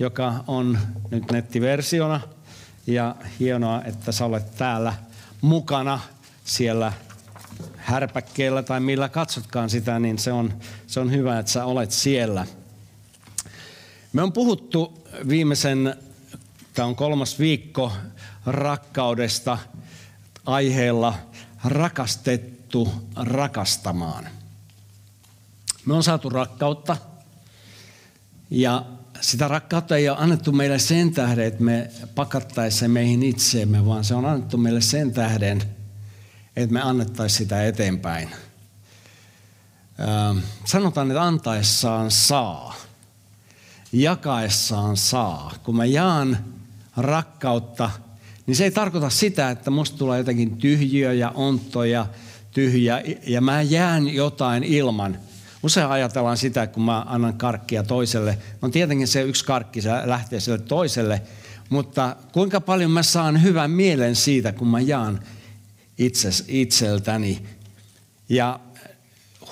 joka on nyt nettiversiona. Ja hienoa, että sä olet täällä mukana siellä härpäkkeellä tai millä katsotkaan sitä, niin se on, se on hyvä, että sä olet siellä. Me on puhuttu viimeisen, tämä on kolmas viikko, rakkaudesta aiheella rakastettu rakastamaan. Me on saatu rakkautta ja sitä rakkautta ei ole annettu meille sen tähden, että me pakattaisiin meihin itseemme, vaan se on annettu meille sen tähden, että me annettaisiin sitä eteenpäin. sanotaan, että antaessaan saa, jakaessaan saa. Kun mä jaan rakkautta, niin se ei tarkoita sitä, että musta tulee jotenkin tyhjiö ja onttoja, tyhjä, ja mä jään jotain ilman – Usein ajatellaan sitä, kun mä annan karkkia toiselle, no tietenkin se yksi karkki se lähtee sille toiselle, mutta kuinka paljon mä saan hyvän mielen siitä, kun mä jaan itses, itseltäni. Ja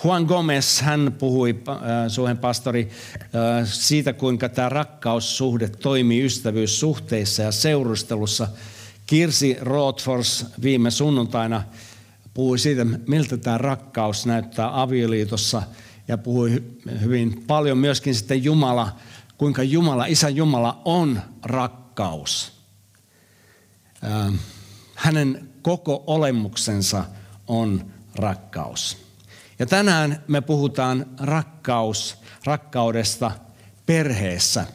Juan Gomez, hän puhui, äh, suhen pastori, äh, siitä kuinka tämä rakkaussuhde toimii ystävyyssuhteissa ja seurustelussa. Kirsi Rothfors viime sunnuntaina puhui siitä, miltä tämä rakkaus näyttää avioliitossa – ja puhui hyvin paljon myöskin sitten Jumala, kuinka Jumala, Isä Jumala on rakkaus. Ähm, hänen koko olemuksensa on rakkaus. Ja tänään me puhutaan rakkaus, rakkaudesta perheessä.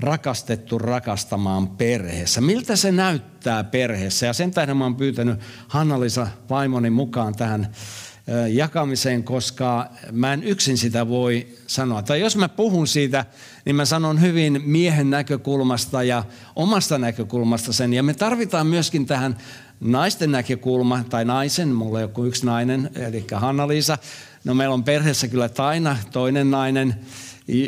Rakastettu rakastamaan perheessä. Miltä se näyttää perheessä? Ja sen tähden mä oon pyytänyt Hanna-Lisa vaimoni mukaan tähän jakamiseen, koska mä en yksin sitä voi sanoa. Tai jos mä puhun siitä, niin mä sanon hyvin miehen näkökulmasta ja omasta näkökulmasta sen. Ja me tarvitaan myöskin tähän naisten näkökulma, tai naisen, mulla on joku yksi nainen, eli Hanna-Liisa. No meillä on perheessä kyllä Taina, toinen nainen.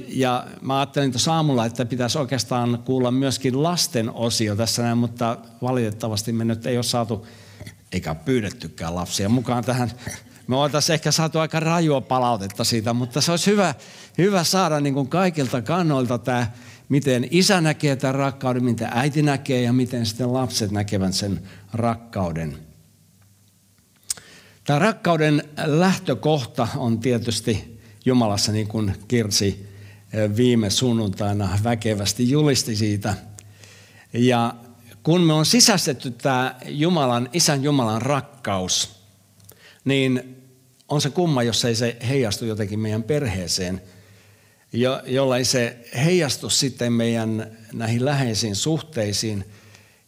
Ja mä ajattelin tuossa aamulla, että pitäisi oikeastaan kuulla myöskin lasten osio tässä näin, mutta valitettavasti me nyt ei ole saatu, eikä pyydettykään lapsia mukaan tähän me oltaisiin ehkä saatu aika rajua palautetta siitä, mutta se olisi hyvä, hyvä saada niin kuin kaikilta kannoilta tämä, miten isä näkee tämän rakkauden, miten äiti näkee ja miten sitten lapset näkevät sen rakkauden. Tämä rakkauden lähtökohta on tietysti Jumalassa, niin kuin Kirsi viime sunnuntaina väkevästi julisti siitä. Ja kun me on sisästetty tämä Jumalan, Isän Jumalan rakkaus, niin on se kumma, jos ei se heijastu jotenkin meidän perheeseen, jo, jolla se heijastu sitten meidän näihin läheisiin suhteisiin.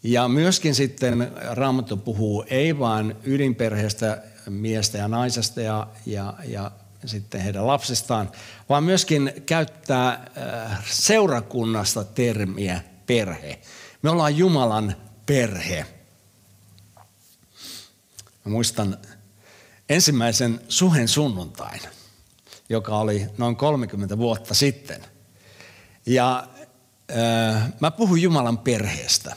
Ja myöskin sitten Raamattu puhuu ei vain ydinperheestä, miestä ja naisesta ja, ja, ja sitten heidän lapsistaan, vaan myöskin käyttää äh, seurakunnasta termiä perhe. Me ollaan Jumalan perhe. Mä muistan ensimmäisen suhen sunnuntain, joka oli noin 30 vuotta sitten. Ja äh, mä puhun Jumalan perheestä.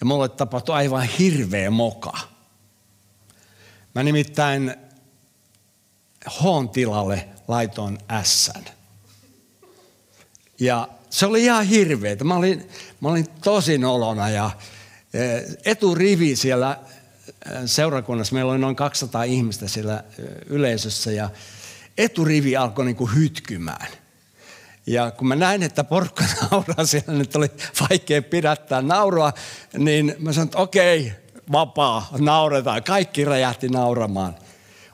Ja mulle tapahtui aivan hirveä moka. Mä nimittäin Hon tilalle laitoin ässän. Ja se oli ihan hirveetä. Mä olin, mä olin tosi nolona ja eturivi siellä seurakunnassa, meillä oli noin 200 ihmistä siellä yleisössä ja eturivi alkoi niin kuin hytkymään. Ja kun mä näin, että porukka nauraa siellä, nyt oli vaikea pidättää naurua, niin mä sanoin, että okei, vapaa, nauretaan. Kaikki räjähti nauramaan.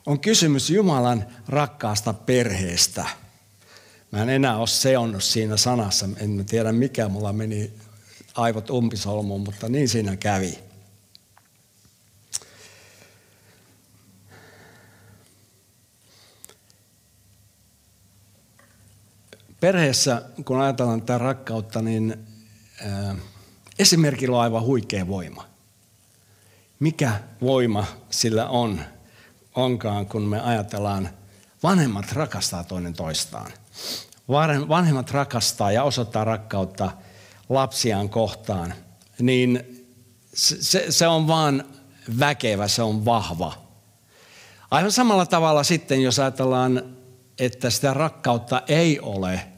On kysymys Jumalan rakkaasta perheestä. Mä en enää ole seonnut siinä sanassa. En tiedä mikä mulla meni aivot umpisolmuun, mutta niin siinä kävi. Perheessä, kun ajatellaan tätä rakkautta, niin esimerkillä on aivan huikea voima. Mikä voima sillä on, onkaan, kun me ajatellaan, vanhemmat rakastaa toinen toistaan. Vanhemmat rakastaa ja osoittaa rakkautta lapsiaan kohtaan, niin se, se on vaan väkevä, se on vahva. Aivan samalla tavalla sitten, jos ajatellaan, että sitä rakkautta ei ole,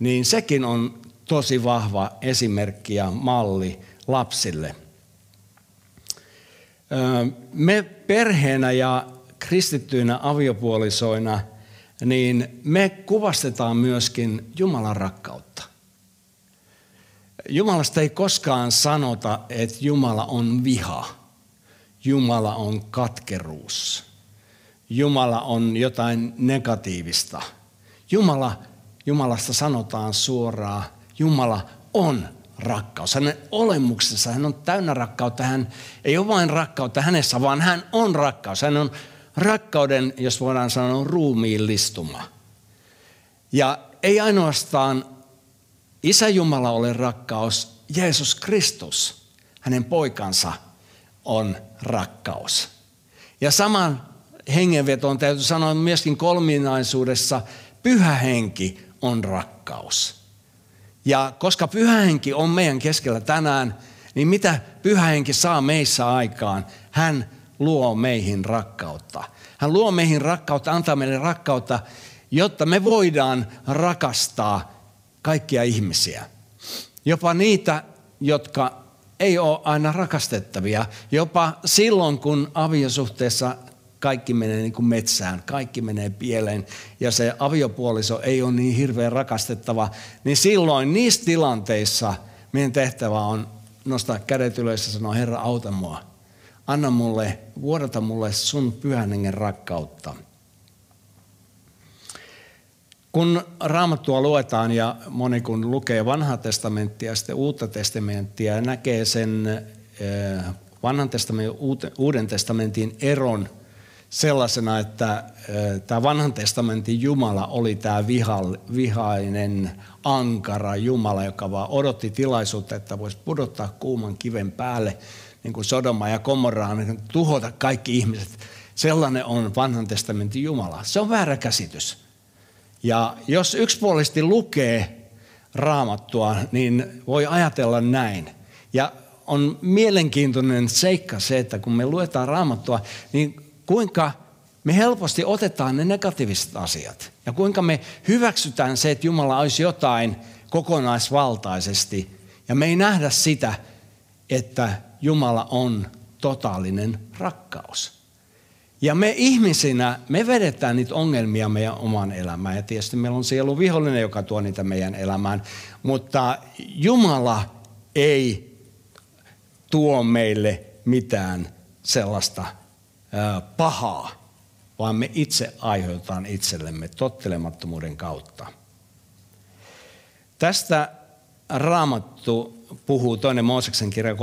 niin sekin on tosi vahva esimerkki ja malli lapsille. Me perheenä ja kristittyinä aviopuolisoina, niin me kuvastetaan myöskin Jumalan rakkautta. Jumalasta ei koskaan sanota, että Jumala on viha. Jumala on katkeruus. Jumala on jotain negatiivista. Jumala, Jumalasta sanotaan suoraan, Jumala on rakkaus. Hänen olemuksessa hän on täynnä rakkautta. Hän ei ole vain rakkautta hänessä, vaan hän on rakkaus. Hän on rakkauden, jos voidaan sanoa, ruumiillistuma. Ja ei ainoastaan Isä Jumala ole rakkaus, Jeesus Kristus, hänen poikansa, on rakkaus. Ja saman hengenvetoon täytyy sanoa myöskin kolminaisuudessa, pyhä henki on rakkaus. Ja koska pyhä henki on meidän keskellä tänään, niin mitä pyhä henki saa meissä aikaan? Hän luo meihin rakkautta. Hän luo meihin rakkautta, antaa meille rakkautta, jotta me voidaan rakastaa kaikkia ihmisiä. Jopa niitä, jotka ei ole aina rakastettavia. Jopa silloin, kun aviosuhteessa kaikki menee niin kuin metsään, kaikki menee pieleen ja se aviopuoliso ei ole niin hirveän rakastettava, niin silloin niissä tilanteissa meidän tehtävä on nostaa kädet ylös ja sanoa, Herra, auta mua. Anna mulle, vuodata mulle sun pyhän hengen rakkautta. Kun raamattua luetaan ja moni kun lukee vanhaa testamenttia ja sitten uutta testamenttia ja näkee sen eh, vanhan testamentin uuden testamentin eron sellaisena, että eh, tämä vanhan testamentin Jumala oli tämä vihainen, ankara Jumala, joka vaan odotti tilaisuutta, että voisi pudottaa kuuman kiven päälle, niin kuin Sodoma ja Komorraa, niin tuhota kaikki ihmiset. Sellainen on vanhan testamentin Jumala. Se on väärä käsitys. Ja jos yksipuolisesti lukee raamattua, niin voi ajatella näin. Ja on mielenkiintoinen seikka se, että kun me luetaan raamattua, niin kuinka me helposti otetaan ne negatiiviset asiat. Ja kuinka me hyväksytään se, että Jumala olisi jotain kokonaisvaltaisesti. Ja me ei nähdä sitä, että Jumala on totaalinen rakkaus. Ja me ihmisinä, me vedetään niitä ongelmia meidän omaan elämään. Ja tietysti meillä on sielu vihollinen, joka tuo niitä meidän elämään. Mutta Jumala ei tuo meille mitään sellaista pahaa, vaan me itse aiheutetaan itsellemme tottelemattomuuden kautta. Tästä Raamattu puhuu toinen Mooseksen kirja 34.6.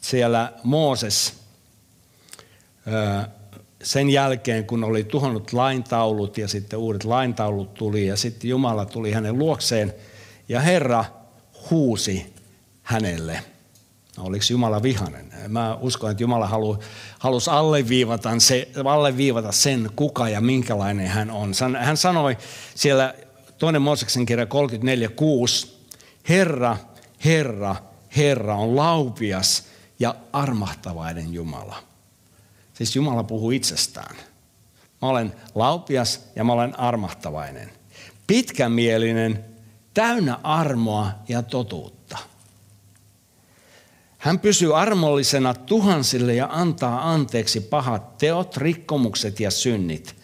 Siellä Mooses sen jälkeen, kun oli tuhonnut laintaulut ja sitten uudet laintaulut tuli ja sitten Jumala tuli hänen luokseen ja Herra huusi hänelle. No, oliko Jumala vihanen? Mä uskon, että Jumala halu, halusi alleviivata, se, alleviivata sen, kuka ja minkälainen hän on. Hän sanoi siellä toinen Mooseksen kirja 34.6, Herra, Herra, Herra on laupias ja armahtavainen Jumala Siis Jumala puhuu itsestään. Mä olen laupias ja mä olen armahtavainen. Pitkämielinen, täynnä armoa ja totuutta. Hän pysyy armollisena tuhansille ja antaa anteeksi pahat teot, rikkomukset ja synnit.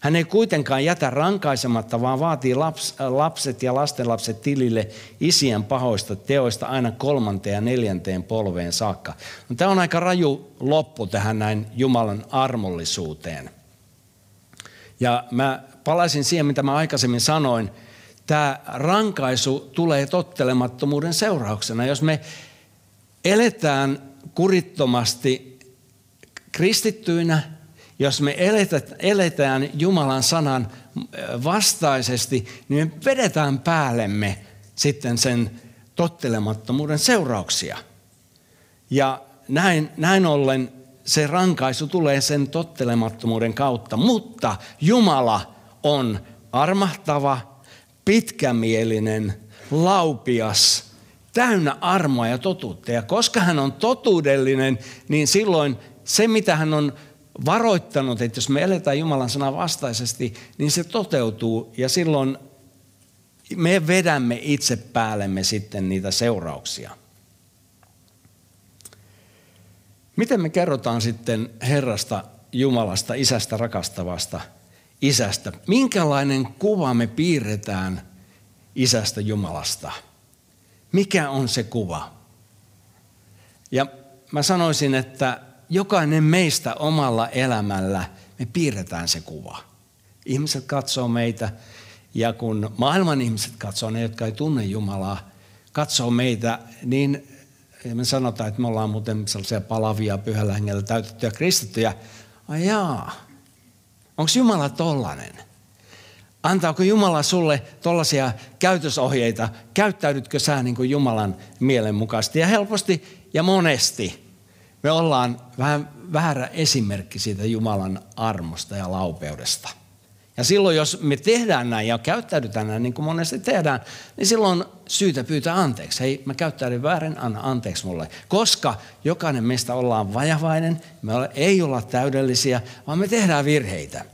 Hän ei kuitenkaan jätä rankaisematta, vaan vaatii laps, lapset ja lastenlapset tilille isien pahoista teoista aina kolmanteen ja neljänteen polveen saakka. No, tämä on aika raju loppu tähän näin Jumalan armollisuuteen. Ja mä palaisin siihen, mitä mä aikaisemmin sanoin. Tämä rankaisu tulee tottelemattomuuden seurauksena. Jos me eletään kurittomasti kristittyinä, jos me eletään Jumalan sanan vastaisesti, niin me vedetään päällemme sitten sen tottelemattomuuden seurauksia. Ja näin, näin ollen se rankaisu tulee sen tottelemattomuuden kautta, mutta Jumala on armahtava, pitkämielinen, laupias, täynnä armoa ja totuutta. Ja koska hän on totuudellinen, niin silloin se, mitä hän on varoittanut, että jos me eletään Jumalan sanan vastaisesti, niin se toteutuu ja silloin me vedämme itse päällemme sitten niitä seurauksia. Miten me kerrotaan sitten Herrasta, Jumalasta, Isästä rakastavasta Isästä? Minkälainen kuva me piirretään Isästä Jumalasta? Mikä on se kuva? Ja mä sanoisin, että jokainen meistä omalla elämällä me piirretään se kuva. Ihmiset katsoo meitä ja kun maailman ihmiset katsoo, ne jotka ei tunne Jumalaa, katsoo meitä, niin me sanotaan, että me ollaan muuten sellaisia palavia pyhällä hengellä täytettyjä kristittyjä. Ai jaa, onko Jumala tollanen? Antaako Jumala sulle tollaisia käytösohjeita? Käyttäydytkö sä niin kuin Jumalan mielen mukaisesti? Ja helposti ja monesti me ollaan vähän väärä esimerkki siitä Jumalan armosta ja laupeudesta. Ja silloin, jos me tehdään näin ja käyttäydytään näin, niin kuin monesti tehdään, niin silloin on syytä pyytää anteeksi. Hei, mä käyttäydyn väärin, anna anteeksi mulle. Koska jokainen meistä ollaan vajavainen, me ei olla täydellisiä, vaan me tehdään virheitä.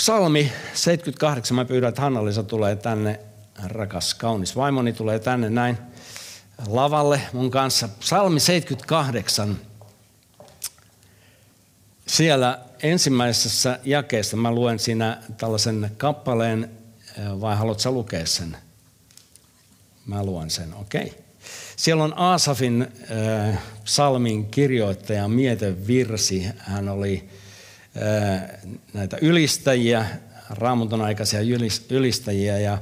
Psalmi 78, mä pyydän, että Hanna-Liisa tulee tänne, rakas kaunis vaimoni tulee tänne näin lavalle mun kanssa. Psalmi 78, siellä ensimmäisessä jakeessa mä luen siinä tällaisen kappaleen, vai haluatko lukea sen? Mä luen sen, okei. Okay. Siellä on Aasafin äh, psalmin kirjoittaja mietevirsi. Hän oli äh, näitä ylistäjiä, raamatun aikaisia ylistäjiä ja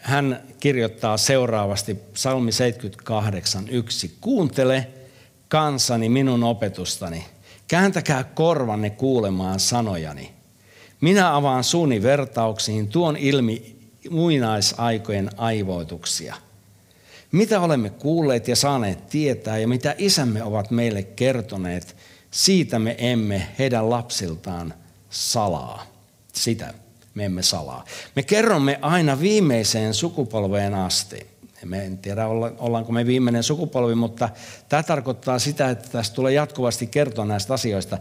hän kirjoittaa seuraavasti psalmi 78.1. Kuuntele kansani minun opetustani – Kääntäkää korvanne kuulemaan sanojani. Minä avaan suuni vertauksiin, tuon ilmi muinaisaikojen aivoituksia. Mitä olemme kuulleet ja saaneet tietää ja mitä isämme ovat meille kertoneet, siitä me emme heidän lapsiltaan salaa. Sitä me emme salaa. Me kerromme aina viimeiseen sukupolveen asti. Me en tiedä, ollaanko me viimeinen sukupolvi, mutta tämä tarkoittaa sitä, että tästä tulee jatkuvasti kertoa näistä asioista.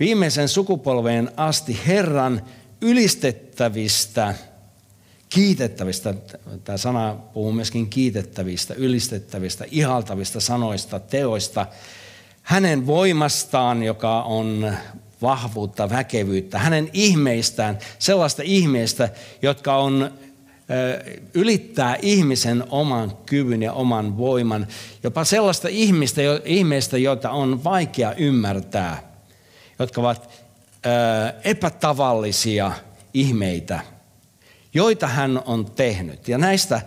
Viimeisen sukupolveen asti Herran ylistettävistä, kiitettävistä, tämä sana puhuu myöskin kiitettävistä, ylistettävistä, ihaltavista sanoista, teoista, hänen voimastaan, joka on vahvuutta, väkevyyttä, hänen ihmeistään, sellaista ihmeistä, jotka on ylittää ihmisen oman kyvyn ja oman voiman, jopa sellaista ihmistä, ihmistä joita on vaikea ymmärtää, jotka ovat epätavallisia ihmeitä, joita hän on tehnyt. Ja näistä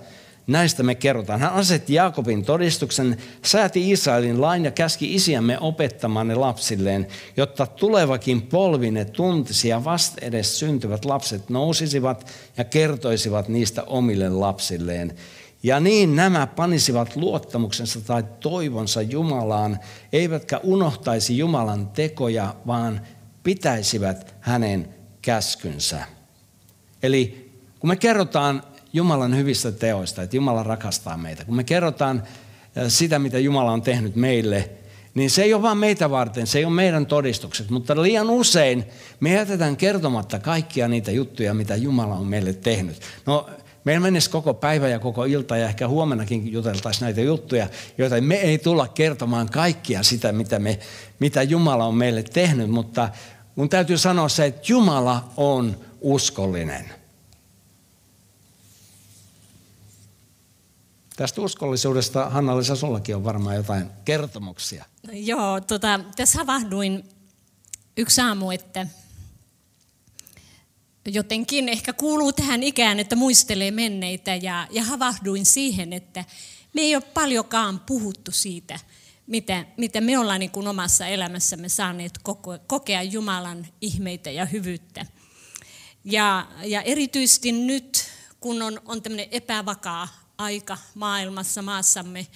Näistä me kerrotaan. Hän asetti Jaakobin todistuksen, sääti Israelin lain ja käski isiämme opettamaan ne lapsilleen, jotta tulevakin polvi ne tuntisi ja vasta edes syntyvät lapset nousisivat ja kertoisivat niistä omille lapsilleen. Ja niin nämä panisivat luottamuksensa tai toivonsa Jumalaan, eivätkä unohtaisi Jumalan tekoja, vaan pitäisivät hänen käskynsä. Eli kun me kerrotaan Jumalan hyvistä teoista, että Jumala rakastaa meitä. Kun me kerrotaan sitä, mitä Jumala on tehnyt meille, niin se ei ole vain meitä varten, se ei ole meidän todistukset, mutta liian usein me jätetään kertomatta kaikkia niitä juttuja, mitä Jumala on meille tehnyt. No, meillä menisi koko päivä ja koko ilta ja ehkä huomennakin juteltaisiin näitä juttuja, joita me ei tulla kertomaan kaikkia sitä, mitä, me, mitä Jumala on meille tehnyt, mutta mun täytyy sanoa se, että Jumala on uskollinen. Tästä uskollisuudesta, Hanna-Liisa, sullakin on varmaan jotain kertomuksia. No, joo, tota, tässä havahduin yksi aamu, että jotenkin ehkä kuuluu tähän ikään, että muistelee menneitä ja, ja havahduin siihen, että me ei ole paljonkaan puhuttu siitä, mitä, mitä me ollaan niin kuin omassa elämässämme saaneet kokea Jumalan ihmeitä ja hyvyyttä. Ja, ja erityisesti nyt, kun on, on tämmöinen epävakaa aika maailmassa, maassamme,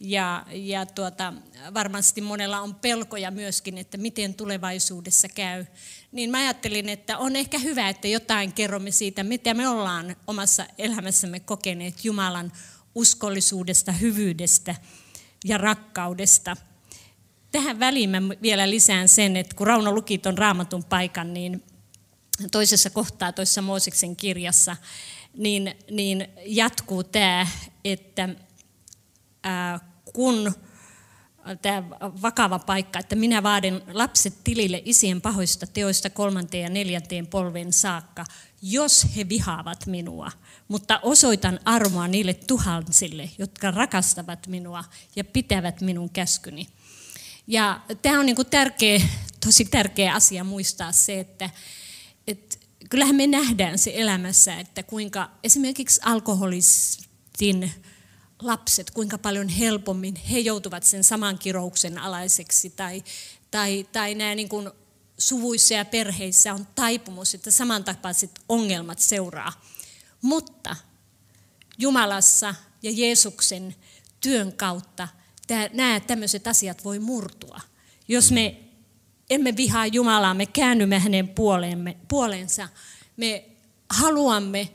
ja, ja tuota, varmasti monella on pelkoja myöskin, että miten tulevaisuudessa käy. Niin mä ajattelin, että on ehkä hyvä, että jotain kerromme siitä, mitä me ollaan omassa elämässämme kokeneet Jumalan uskollisuudesta, hyvyydestä ja rakkaudesta. Tähän väliin mä vielä lisään sen, että kun Rauno luki tuon raamatun paikan, niin toisessa kohtaa toisessa Mooseksen kirjassa, niin, niin jatkuu tämä, että ää, kun tämä vakava paikka, että minä vaadin lapset tilille isien pahoista teoista kolmanteen ja neljänteen polven saakka, jos he vihaavat minua. Mutta osoitan armoa niille tuhansille, jotka rakastavat minua ja pitävät minun käskyni. Ja tämä on niin tärkeä, tosi tärkeä asia muistaa se, että, että kyllähän me nähdään se elämässä, että kuinka esimerkiksi alkoholistin lapset, kuinka paljon helpommin he joutuvat sen saman kirouksen alaiseksi tai, tai, tai nämä niin kuin suvuissa ja perheissä on taipumus, että samantapaiset ongelmat seuraa. Mutta Jumalassa ja Jeesuksen työn kautta nämä tämmöiset asiat voi murtua. Jos me emme vihaa Jumalaa, me käännymme hänen puoleemme, puolensa, me haluamme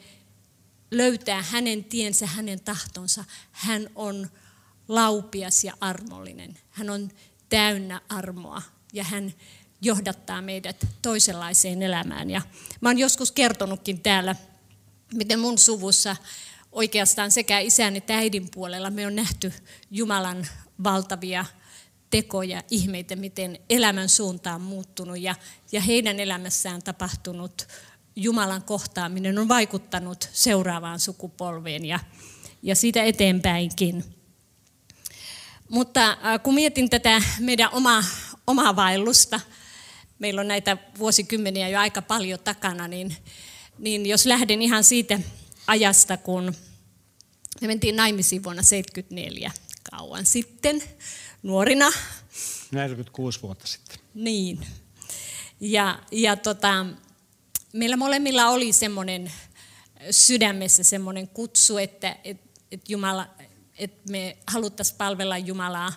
löytää hänen tiensä, hänen tahtonsa. Hän on laupias ja armollinen. Hän on täynnä armoa ja hän johdattaa meidät toisenlaiseen elämään. Ja mä oon joskus kertonutkin täällä, miten mun suvussa oikeastaan sekä isän että äidin puolella me on nähty Jumalan valtavia tekoja, ihmeitä, miten elämän suunta on muuttunut ja, ja heidän elämässään tapahtunut Jumalan kohtaaminen on vaikuttanut seuraavaan sukupolveen ja, ja siitä eteenpäinkin. Mutta kun mietin tätä meidän omaa, omaa vaellusta, meillä on näitä vuosikymmeniä jo aika paljon takana, niin, niin jos lähden ihan siitä ajasta, kun me mentiin naimisiin vuonna 1974 kauan sitten, nuorina. 46 vuotta sitten. Niin. Ja, ja tota, meillä molemmilla oli semmoinen sydämessä semmoinen kutsu, että, että, että, Jumala, että me haluttaisiin palvella Jumalaa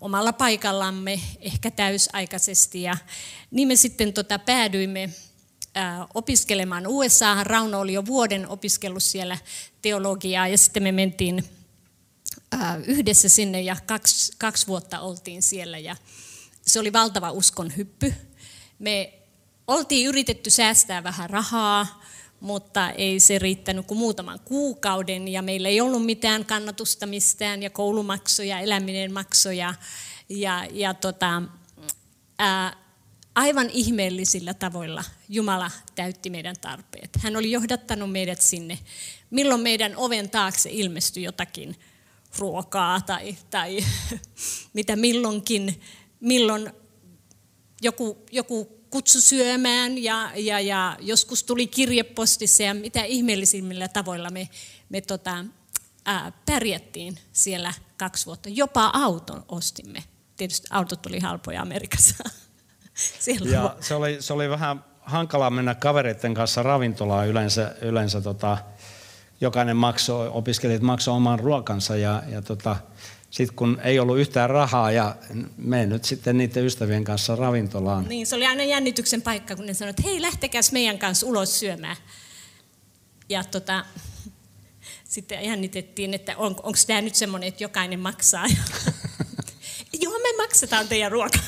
omalla paikallamme, ehkä täysaikaisesti. Ja niin me sitten tota, päädyimme opiskelemaan USA. Rauno oli jo vuoden opiskellut siellä teologiaa ja sitten me mentiin yhdessä sinne ja kaksi, kaksi vuotta oltiin siellä. Ja se oli valtava uskon hyppy. Me oltiin yritetty säästää vähän rahaa, mutta ei se riittänyt kuin muutaman kuukauden ja meillä ei ollut mitään kannatusta mistään ja koulumaksoja, eläminen maksoja ja, ja tota, ää, aivan ihmeellisillä tavoilla Jumala täytti meidän tarpeet. Hän oli johdattanut meidät sinne, milloin meidän oven taakse ilmestyi jotakin ruokaa tai, tai mitä milloinkin, milloin joku, joku kutsu syömään ja, ja, ja joskus tuli kirjepostissa ja mitä ihmeellisimmillä tavoilla me, me tota, ää, pärjättiin siellä kaksi vuotta. Jopa auton ostimme. Tietysti autot tuli halpoja Amerikassa. Ja se oli, se oli vähän hankalaa mennä kavereiden kanssa ravintolaan yleensä, yleensä tota, jokainen maksoi, opiskelijat maksoi oman ruokansa ja, ja tota, sitten kun ei ollut yhtään rahaa ja me nyt sitten niiden ystävien kanssa ravintolaan. Niin, se oli aina jännityksen paikka, kun ne sanoivat, että hei lähtekäs meidän kanssa ulos syömään. Ja tota, sitten jännitettiin, että on, onko tämä nyt semmoinen, että jokainen maksaa. Joo, me maksetaan teidän ruokaa.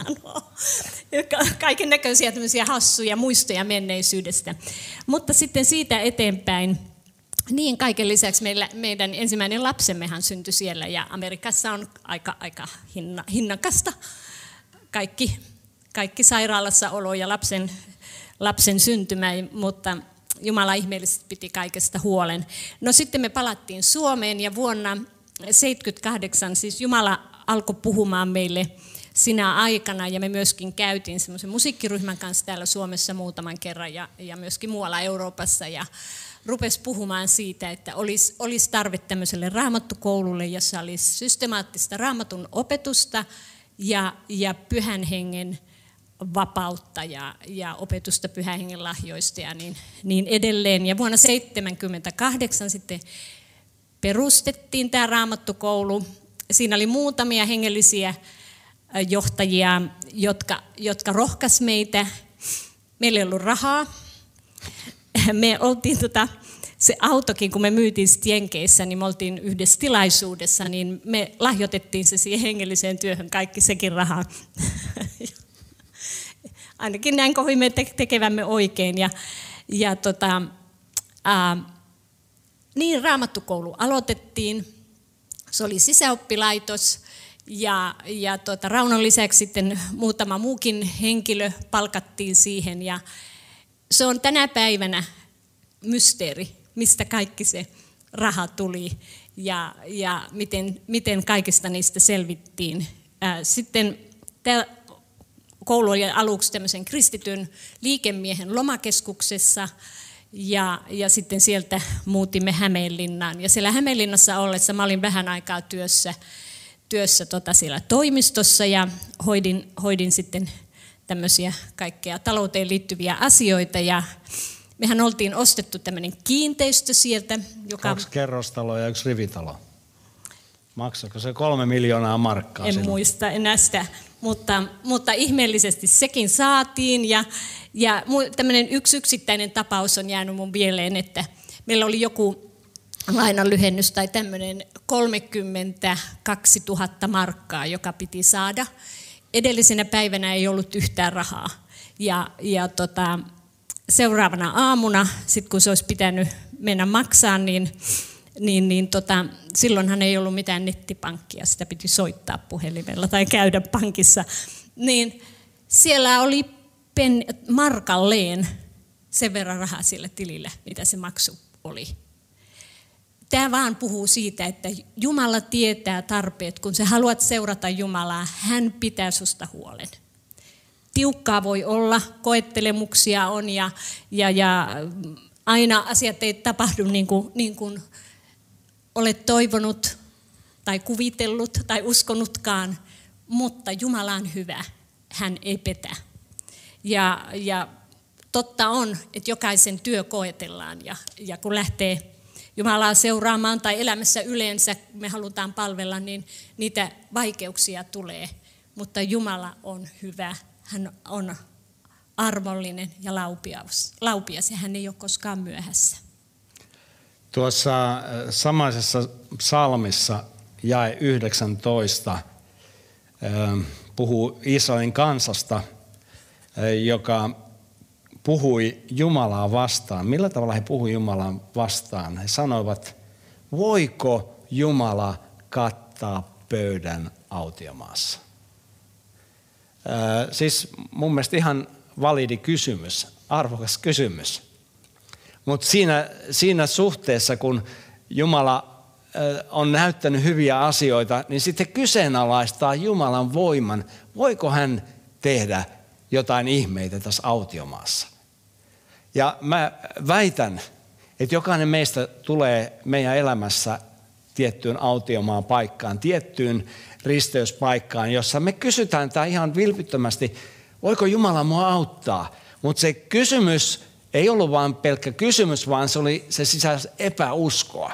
Kaiken näköisiä tämmöisiä hassuja muistoja menneisyydestä. Mutta sitten siitä eteenpäin niin, kaiken lisäksi meillä, meidän ensimmäinen lapsemmehan syntyi siellä ja Amerikassa on aika, aika hinna, hinnakasta kaikki, kaikki sairaalassa olo ja lapsen, lapsen syntymä, mutta Jumala ihmeellisesti piti kaikesta huolen. No sitten me palattiin Suomeen ja vuonna 1978 siis Jumala alkoi puhumaan meille sinä aikana ja me myöskin käytiin semmoisen musiikkiryhmän kanssa täällä Suomessa muutaman kerran ja, ja myöskin muualla Euroopassa ja rupesi puhumaan siitä, että olisi, olisi tarve tämmöiselle raamattukoululle, jossa olisi systemaattista raamatun opetusta ja, ja pyhän hengen vapautta ja, ja opetusta pyhähengen lahjoista ja niin, niin edelleen. Ja vuonna 1978 sitten perustettiin tämä raamattukoulu. Siinä oli muutamia hengellisiä johtajia, jotka, jotka rohkas meitä. Meillä ei ollut rahaa. Me oltiin tota, se autokin, kun me myytiin Jenkeissä, niin me oltiin yhdessä tilaisuudessa, niin me lahjoitettiin se siihen hengelliseen työhön, kaikki sekin rahaa. Ainakin näin kohimme tekevämme oikein. Ja, ja tota, ää, niin raamattukoulu aloitettiin. Se oli sisäoppilaitos ja, ja tuota, Raunon lisäksi sitten muutama muukin henkilö palkattiin siihen. Ja se on tänä päivänä mysteeri, mistä kaikki se raha tuli ja, ja miten, miten kaikista niistä selvittiin. Sitten koulu oli aluksi tämmöisen kristityn liikemiehen lomakeskuksessa – ja, ja sitten sieltä muutimme Hämeenlinnaan. Ja siellä Hämeenlinnassa ollessa mä olin vähän aikaa työssä, työssä tota siellä toimistossa ja hoidin, hoidin sitten tämmöisiä kaikkea talouteen liittyviä asioita. Ja mehän oltiin ostettu tämmöinen kiinteistö sieltä. Joka... Kaksi kerrostaloa ja yksi rivitalo. Maksako se kolme miljoonaa markkaa? En sinun? muista enää sitä, mutta, mutta ihmeellisesti sekin saatiin. Ja, ja tämmöinen yksi yksittäinen tapaus on jäänyt mun mieleen, että meillä oli joku lainan lyhennys tai tämmöinen 32 000 markkaa, joka piti saada. Edellisenä päivänä ei ollut yhtään rahaa. Ja, ja tota, seuraavana aamuna, sit kun se olisi pitänyt mennä maksaa, niin, niin, niin tota, silloinhan ei ollut mitään nettipankkia, sitä piti soittaa puhelimella tai käydä pankissa. Niin siellä oli pen, markalleen sen verran rahaa sillä tilillä, mitä se maksu oli. Tämä vaan puhuu siitä, että Jumala tietää tarpeet. Kun sä haluat seurata Jumalaa, hän pitää susta huolen. Tiukkaa voi olla, koettelemuksia on ja, ja, ja aina asiat ei tapahdu niin kuin, niin kuin olet toivonut tai kuvitellut tai uskonutkaan, mutta Jumala on hyvä, hän ei petä. Ja, ja totta on, että jokaisen työ koetellaan ja, ja kun lähtee Jumalaa seuraamaan tai elämässä yleensä me halutaan palvella, niin niitä vaikeuksia tulee. Mutta Jumala on hyvä, hän on armollinen ja laupias, laupias ja hän ei ole koskaan myöhässä. Tuossa äh, samaisessa psalmissa jae 19 äh, puhuu Israelin kansasta – joka puhui Jumalaa vastaan. Millä tavalla he puhui Jumalaa vastaan? He sanoivat, voiko Jumala kattaa pöydän autiomaassa? siis mun mielestä ihan validi kysymys, arvokas kysymys. Mutta siinä, siinä suhteessa, kun Jumala on näyttänyt hyviä asioita, niin sitten kyseenalaistaa Jumalan voiman. Voiko hän tehdä jotain ihmeitä tässä autiomaassa. Ja mä väitän, että jokainen meistä tulee meidän elämässä tiettyyn autiomaan paikkaan, tiettyyn risteyspaikkaan, jossa me kysytään tämä ihan vilpittömästi, voiko Jumala mua auttaa? Mutta se kysymys ei ollut vain pelkkä kysymys, vaan se, oli, se sisälsi epäuskoa.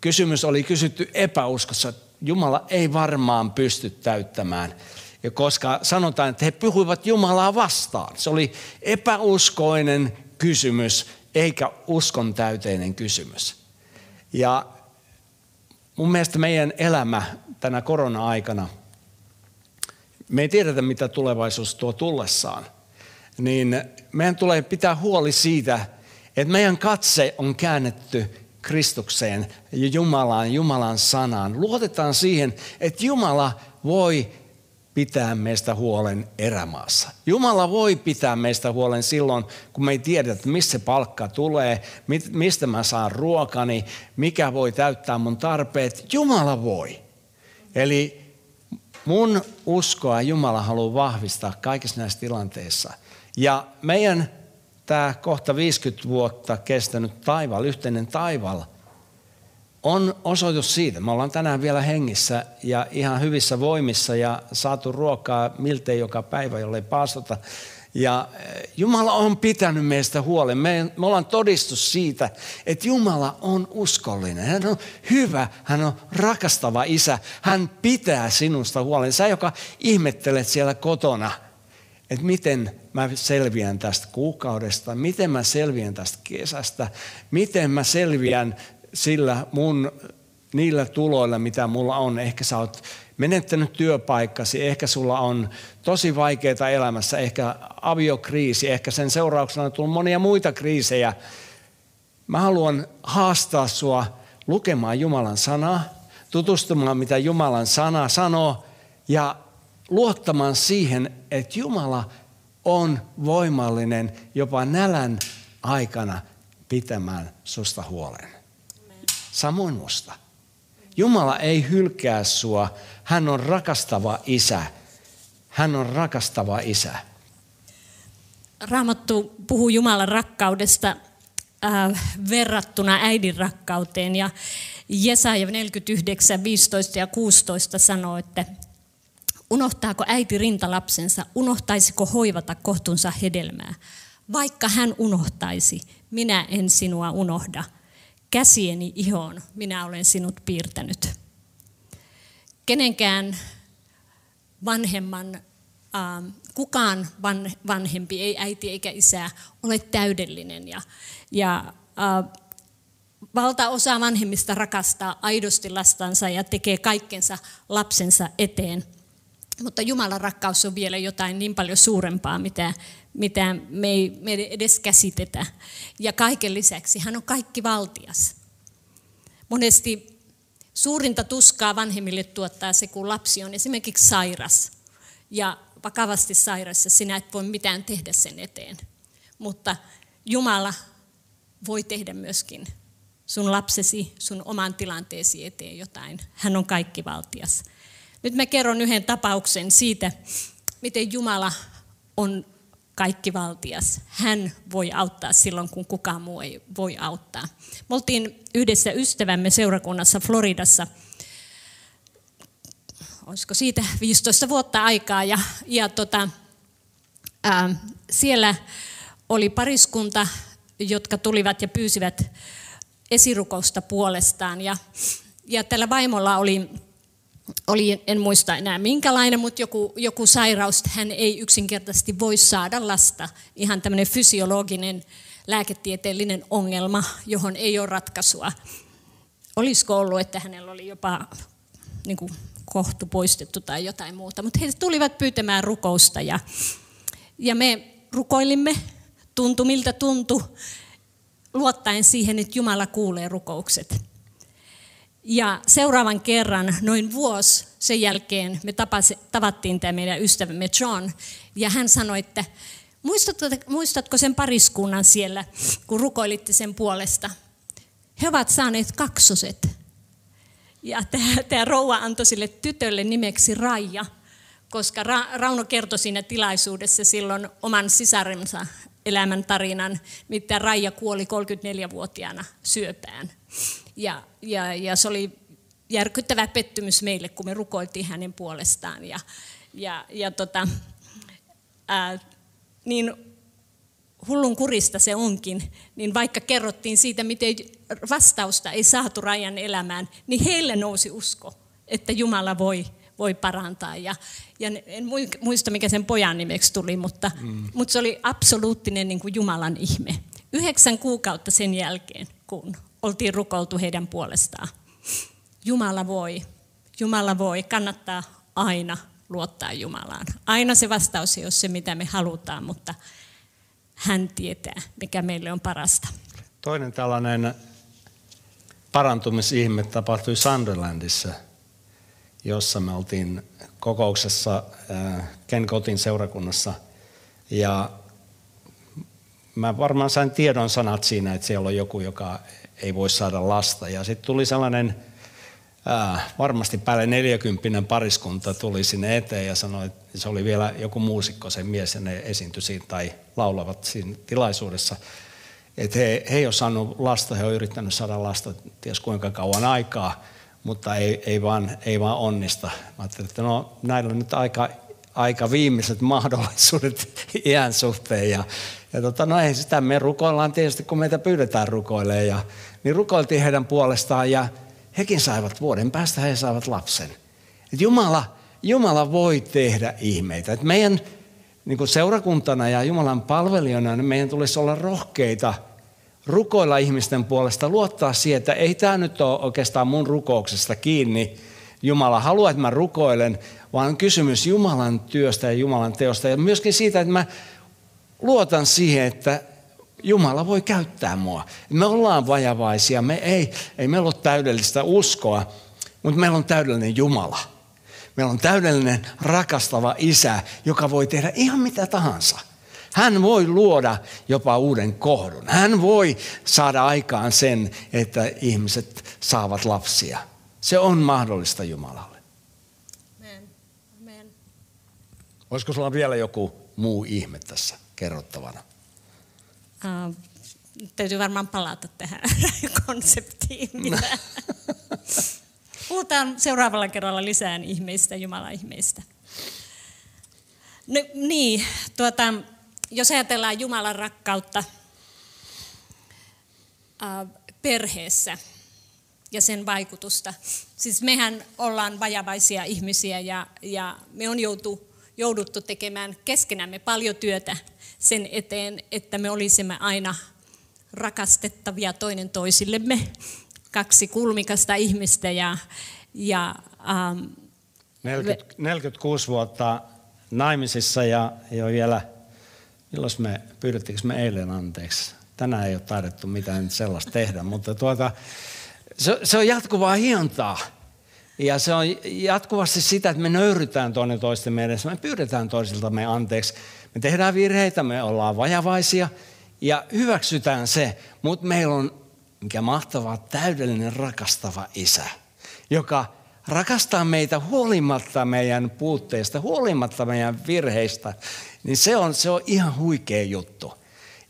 Kysymys oli kysytty epäuskossa, Jumala ei varmaan pysty täyttämään ja koska sanotaan, että he puhuivat Jumalaa vastaan. Se oli epäuskoinen kysymys, eikä uskon täyteinen kysymys. Ja mun mielestä meidän elämä tänä korona-aikana, me ei tiedetä mitä tulevaisuus tuo tullessaan, niin meidän tulee pitää huoli siitä, että meidän katse on käännetty Kristukseen ja Jumalaan, Jumalan sanaan. Luotetaan siihen, että Jumala voi pitää meistä huolen erämaassa. Jumala voi pitää meistä huolen silloin, kun me ei tiedä, että missä palkka tulee, mistä mä saan ruokani, mikä voi täyttää mun tarpeet. Jumala voi. Eli mun uskoa Jumala haluaa vahvistaa kaikissa näissä tilanteissa. Ja meidän tämä kohta 50 vuotta kestänyt taival, yhteinen taival, on osoitus siitä. Me ollaan tänään vielä hengissä ja ihan hyvissä voimissa ja saatu ruokaa miltei joka päivä, jollei paastota. Ja eh, Jumala on pitänyt meistä huolen. Me, me ollaan todistus siitä, että Jumala on uskollinen. Hän on hyvä, hän on rakastava isä. Hän pitää sinusta huolen. Sä, joka ihmettelet siellä kotona, että miten mä selviän tästä kuukaudesta, miten mä selviän tästä kesästä, miten mä selviän sillä mun, niillä tuloilla, mitä mulla on. Ehkä sä oot menettänyt työpaikkasi, ehkä sulla on tosi vaikeita elämässä, ehkä aviokriisi, ehkä sen seurauksena on tullut monia muita kriisejä. Mä haluan haastaa sua lukemaan Jumalan sanaa, tutustumaan mitä Jumalan sana sanoo ja luottamaan siihen, että Jumala on voimallinen jopa nälän aikana pitämään susta huolen. Samoin musta. Jumala ei hylkää sua. Hän on rakastava isä. Hän on rakastava isä. Raamattu puhuu Jumalan rakkaudesta äh, verrattuna äidin rakkauteen. Ja Jesaja 49, 15 ja 16 sanoo, että unohtaako äiti rintalapsensa, unohtaisiko hoivata kohtunsa hedelmää. Vaikka hän unohtaisi, minä en sinua unohda. Käsieni ihoon minä olen sinut piirtänyt. Kenenkään vanhemman, äh, kukaan van, vanhempi, ei äiti eikä isä, ole täydellinen. Ja, ja äh, valtaosa vanhemmista rakastaa aidosti lastansa ja tekee kaikkensa lapsensa eteen. Mutta Jumalan rakkaus on vielä jotain niin paljon suurempaa, mitä, mitä me ei, me edes käsitetä. Ja kaiken lisäksi hän on kaikki valtias. Monesti suurinta tuskaa vanhemmille tuottaa se, kun lapsi on esimerkiksi sairas ja vakavasti sairas ja sinä et voi mitään tehdä sen eteen. Mutta Jumala voi tehdä myöskin sun lapsesi, sun oman tilanteesi eteen jotain. Hän on kaikki valtias. Nyt mä kerron yhden tapauksen siitä, miten Jumala on kaikki valtias. Hän voi auttaa silloin, kun kukaan muu ei voi auttaa. Me oltiin yhdessä ystävämme seurakunnassa Floridassa, olisiko siitä 15 vuotta aikaa, ja, ja tota, ää, siellä oli pariskunta, jotka tulivat ja pyysivät esirukousta puolestaan. Ja, ja tällä vaimolla oli oli, en muista enää minkälainen, mutta joku, joku sairaus, hän ei yksinkertaisesti voi saada lasta. Ihan tämmöinen fysiologinen, lääketieteellinen ongelma, johon ei ole ratkaisua. Olisiko ollut, että hänellä oli jopa niin kuin, kohtu poistettu tai jotain muuta. Mutta he tulivat pyytämään rukousta ja, ja me rukoilimme, tuntui miltä tuntui, luottaen siihen, että Jumala kuulee rukoukset. Ja seuraavan kerran, noin vuosi sen jälkeen, me tapasi, tavattiin tämä meidän ystävämme John, ja hän sanoi, että muistatko, sen pariskunnan siellä, kun rukoilitte sen puolesta? He ovat saaneet kaksoset. Ja tämä, tämä rouva antoi sille tytölle nimeksi Raija, koska Ra, Rauno kertoi siinä tilaisuudessa silloin oman sisarensa elämän tarinan, mitä Raija kuoli 34-vuotiaana syöpään. Ja, ja, ja se oli järkyttävä pettymys meille, kun me rukoiltiin hänen puolestaan. Ja, ja, ja tota, ää, niin hullun kurista se onkin, niin vaikka kerrottiin siitä, miten vastausta ei saatu Rajan elämään, niin heille nousi usko, että Jumala voi, voi parantaa. Ja, ja en muista, mikä sen pojan nimeksi tuli, mutta, mm. mutta se oli absoluuttinen niin kuin Jumalan ihme. Yhdeksän kuukautta sen jälkeen, kun oltiin rukoiltu heidän puolestaan. Jumala voi, Jumala voi, kannattaa aina luottaa Jumalaan. Aina se vastaus ei ole se, mitä me halutaan, mutta hän tietää, mikä meille on parasta. Toinen tällainen parantumisihme tapahtui Sunderlandissa, jossa me oltiin kokouksessa äh, Ken Kotin seurakunnassa. Ja mä varmaan sain tiedon sanat siinä, että siellä on joku, joka ei voi saada lasta. Ja sitten tuli sellainen äh, varmasti päälle 40 pariskunta tuli sinne eteen ja sanoi, että se oli vielä joku muusikko, se mies, ja ne esiintyi siinä tai laulavat siinä tilaisuudessa. Että he, he ei ole saanut lasta, he on yrittänyt saada lasta ties kuinka kauan aikaa, mutta ei, ei, vaan, ei vaan onnista. Mä ajattelin, että no näillä on nyt aika, aika viimeiset mahdollisuudet iän suhteen. Ja, ja tota, no ei sitä, me rukoillaan tietysti, kun meitä pyydetään rukoilemaan. Ja, niin rukoiltiin heidän puolestaan ja hekin saivat vuoden päästä, he saivat lapsen. Et Jumala, Jumala voi tehdä ihmeitä. Et meidän niin kuin seurakuntana ja Jumalan palvelijana niin meidän tulisi olla rohkeita rukoilla ihmisten puolesta, luottaa siihen, että ei tämä nyt ole oikeastaan mun rukouksesta kiinni. Jumala haluaa, että mä rukoilen, vaan kysymys Jumalan työstä ja Jumalan teosta. Ja myöskin siitä, että mä luotan siihen, että Jumala voi käyttää mua. Me ollaan vajavaisia, me ei, ei meillä ole täydellistä uskoa, mutta meillä on täydellinen Jumala. Meillä on täydellinen rakastava isä, joka voi tehdä ihan mitä tahansa. Hän voi luoda jopa uuden kohdun. Hän voi saada aikaan sen, että ihmiset saavat lapsia. Se on mahdollista Jumalalle. Amen. Amen. Olisiko sulla vielä joku muu ihme tässä kerrottavana? Uh, täytyy varmaan palata tähän konseptiin. Mitä... Puhutaan seuraavalla kerralla lisää ihmeistä, Jumalan ihmeistä. No, niin, tuota, jos ajatellaan Jumalan rakkautta äh, perheessä ja sen vaikutusta. Siis mehän ollaan vajavaisia ihmisiä ja, ja me on joutu, jouduttu tekemään keskenämme paljon työtä sen eteen, että me olisimme aina rakastettavia toinen toisillemme kaksi kulmikasta ihmistä. Ja, ja, ähm, 40, 46 vuotta naimisissa ja jo vielä, milloin me, pyydettiinkö me eilen anteeksi? Tänään ei ole taidettu mitään sellaista tehdä, mutta tuota, se, se on jatkuvaa hiontaa. Ja se on jatkuvasti sitä, että me nöyrytään toinen toisten edessä, me pyydetään toisiltamme anteeksi. Me tehdään virheitä, me ollaan vajavaisia ja hyväksytään se, mutta meillä on mikä mahtava, täydellinen, rakastava isä, joka rakastaa meitä huolimatta meidän puutteista, huolimatta meidän virheistä, niin se on, se on ihan huikea juttu.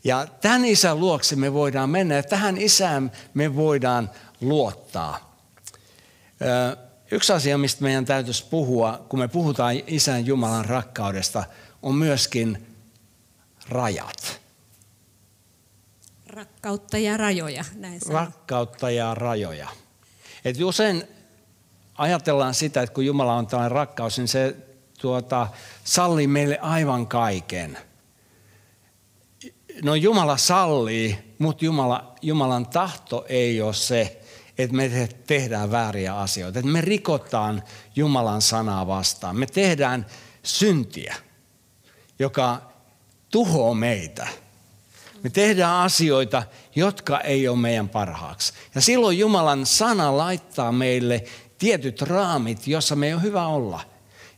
Ja tämän isän luokse me voidaan mennä ja tähän isään me voidaan luottaa. Yksi asia, mistä meidän täytyisi puhua, kun me puhutaan isän Jumalan rakkaudesta, on myöskin rajat. Rakkautta ja rajoja, näin Rakkautta ja rajoja. Et usein ajatellaan sitä, että kun Jumala on tällainen rakkaus, niin se tuota, sallii meille aivan kaiken. No Jumala sallii, mutta Jumala, Jumalan tahto ei ole se, että me tehdään vääriä asioita. Että me rikotaan Jumalan sanaa vastaan. Me tehdään syntiä, joka tuhoaa meitä – me tehdään asioita, jotka ei ole meidän parhaaksi. Ja silloin Jumalan sana laittaa meille tietyt raamit, jossa me ei ole hyvä olla.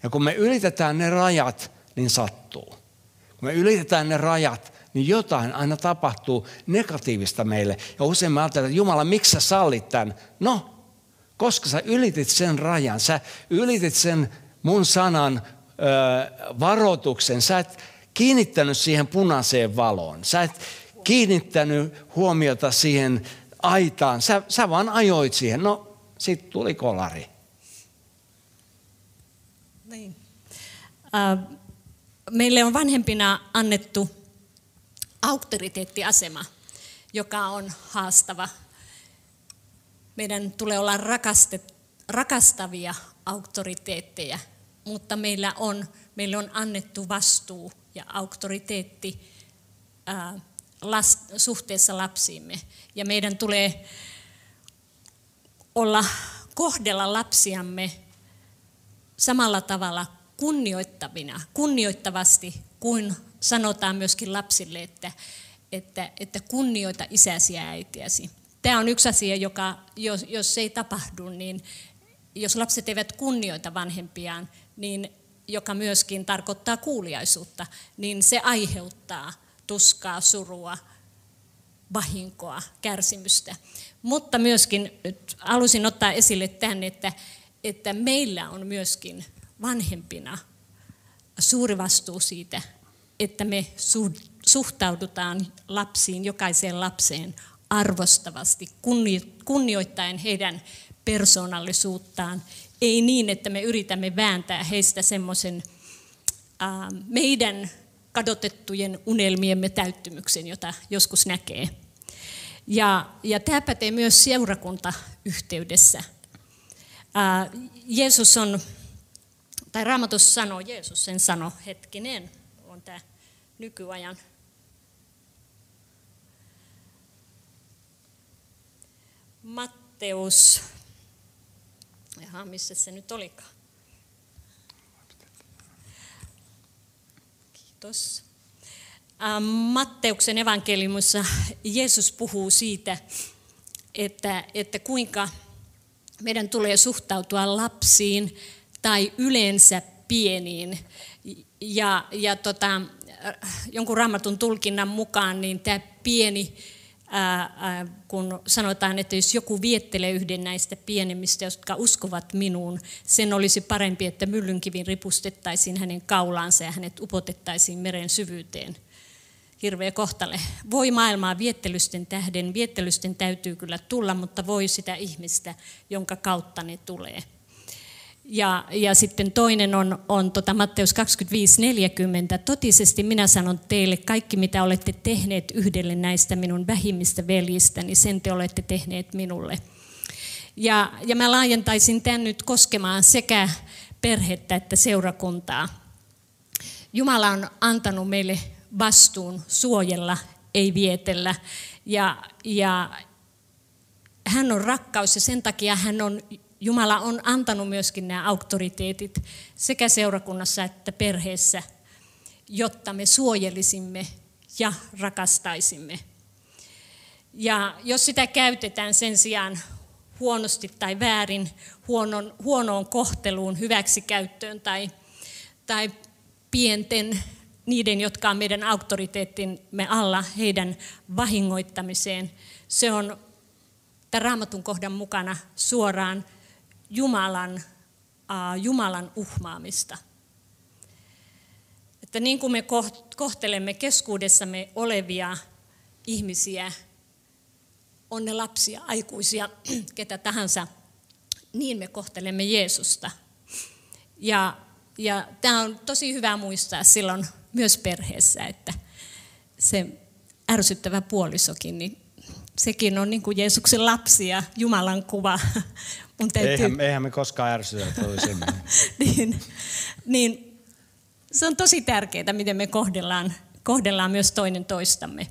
Ja kun me ylitetään ne rajat, niin sattuu. Kun me ylitetään ne rajat, niin jotain aina tapahtuu negatiivista meille. Ja usein me että Jumala, miksi sä sallit tämän? No, koska sä ylitit sen rajan, sä ylitit sen mun sanan ö, varoituksen, sä et kiinnittänyt siihen punaiseen valoon. Sä et kiinnittänyt huomiota siihen aitaan. Sä, sä vaan ajoit siihen. No, sitten tuli kolari. Niin. Meille on vanhempina annettu auktoriteettiasema, joka on haastava. Meidän tulee olla rakastet, rakastavia auktoriteetteja, mutta meillä on, meille on annettu vastuu ja auktoriteetti ää, last, suhteessa lapsiimme. Ja meidän tulee olla kohdella lapsiamme samalla tavalla kunnioittavina, kunnioittavasti kuin sanotaan myöskin lapsille, että, että, että kunnioita isäsi ja äitiäsi. Tämä on yksi asia, joka jos, jos ei tapahdu, niin jos lapset eivät kunnioita vanhempiaan, niin joka myöskin tarkoittaa kuuliaisuutta, niin se aiheuttaa tuskaa, surua, vahinkoa, kärsimystä. Mutta myöskin nyt halusin ottaa esille tämän, että, että meillä on myöskin vanhempina suuri vastuu siitä, että me suhtaudutaan lapsiin, jokaiseen lapseen arvostavasti, kunnioittaen heidän persoonallisuuttaan. Ei niin, että me yritämme vääntää heistä semmoisen meidän kadotettujen unelmiemme täyttymyksen, jota joskus näkee. Ja, ja tämä pätee myös seurakuntayhteydessä. Ää, Jeesus on, tai Raamatus sanoo, Jeesus sen sanoo, hetkinen, nykyajan. Matteus, jaha, missä se nyt olikaan? Kiitos. Ähm, Matteuksen evankeliumissa Jeesus puhuu siitä, että, että kuinka meidän tulee suhtautua lapsiin tai yleensä pieniin. Ja, ja tota, jonkun raamatun tulkinnan mukaan niin tämä pieni kun sanotaan, että jos joku viettelee yhden näistä pienemmistä, jotka uskovat minuun, sen olisi parempi, että myllynkivin ripustettaisiin hänen kaulaansa ja hänet upotettaisiin meren syvyyteen. Hirveä kohtale. Voi maailmaa viettelysten tähden. Viettelysten täytyy kyllä tulla, mutta voi sitä ihmistä, jonka kautta ne tulee. Ja, ja sitten toinen on, on tota Matteus 25.40. Totisesti minä sanon teille, kaikki mitä olette tehneet yhdelle näistä minun vähimmistä veljistäni, sen te olette tehneet minulle. Ja, ja mä laajentaisin tämän nyt koskemaan sekä perhettä että seurakuntaa. Jumala on antanut meille vastuun suojella, ei vietellä. Ja, ja hän on rakkaus ja sen takia hän on Jumala on antanut myöskin nämä auktoriteetit sekä seurakunnassa että perheessä, jotta me suojelisimme ja rakastaisimme. Ja jos sitä käytetään sen sijaan huonosti tai väärin, huonon, huonoon kohteluun, hyväksikäyttöön tai, tai pienten, niiden, jotka on meidän auktoriteettimme alla, heidän vahingoittamiseen, se on tämän raamatun kohdan mukana suoraan Jumalan, Jumalan uhmaamista. Että niin kuin me kohtelemme keskuudessamme olevia ihmisiä, on ne lapsia, aikuisia, ketä tahansa, niin me kohtelemme Jeesusta. Ja, ja tämä on tosi hyvä muistaa silloin myös perheessä, että se ärsyttävä puolisokin, niin sekin on niin kuin Jeesuksen lapsi ja Jumalan kuva mun täytyy... eihän, eihän me koskaan ärsytä toisimme. niin, niin se on tosi tärkeää, miten me kohdellaan, kohdellaan myös toinen toistamme.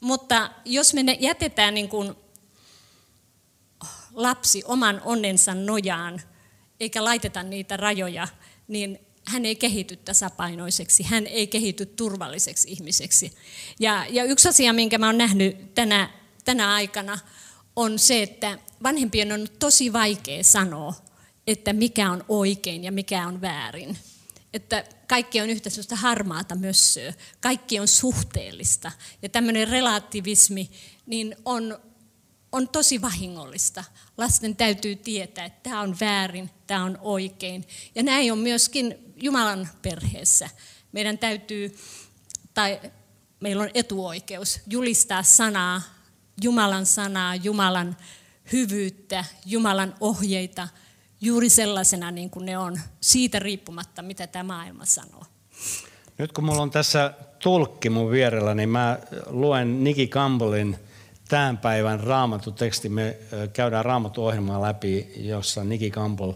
Mutta jos me jätetään niin kuin lapsi oman onnensa nojaan, eikä laiteta niitä rajoja, niin hän ei kehity tasapainoiseksi, hän ei kehity turvalliseksi ihmiseksi. Ja, ja yksi asia, minkä mä oon nähnyt tänä, tänä aikana, on se, että vanhempien on tosi vaikea sanoa, että mikä on oikein ja mikä on väärin. Että kaikki on yhtä sellaista harmaata mössöä, kaikki on suhteellista. Ja tämmöinen relativismi niin on, on tosi vahingollista. Lasten täytyy tietää, että tämä on väärin, tämä on oikein. Ja näin on myöskin Jumalan perheessä. Meidän täytyy, tai meillä on etuoikeus, julistaa sanaa, Jumalan sanaa, Jumalan hyvyyttä, Jumalan ohjeita juuri sellaisena niin kuin ne on, siitä riippumatta, mitä tämä maailma sanoo. Nyt kun mulla on tässä tulkki mun vierellä, niin mä luen Niki Campbellin tämän päivän raamatuteksti. Me käydään raamatuohjelmaa läpi, jossa Niki Campbell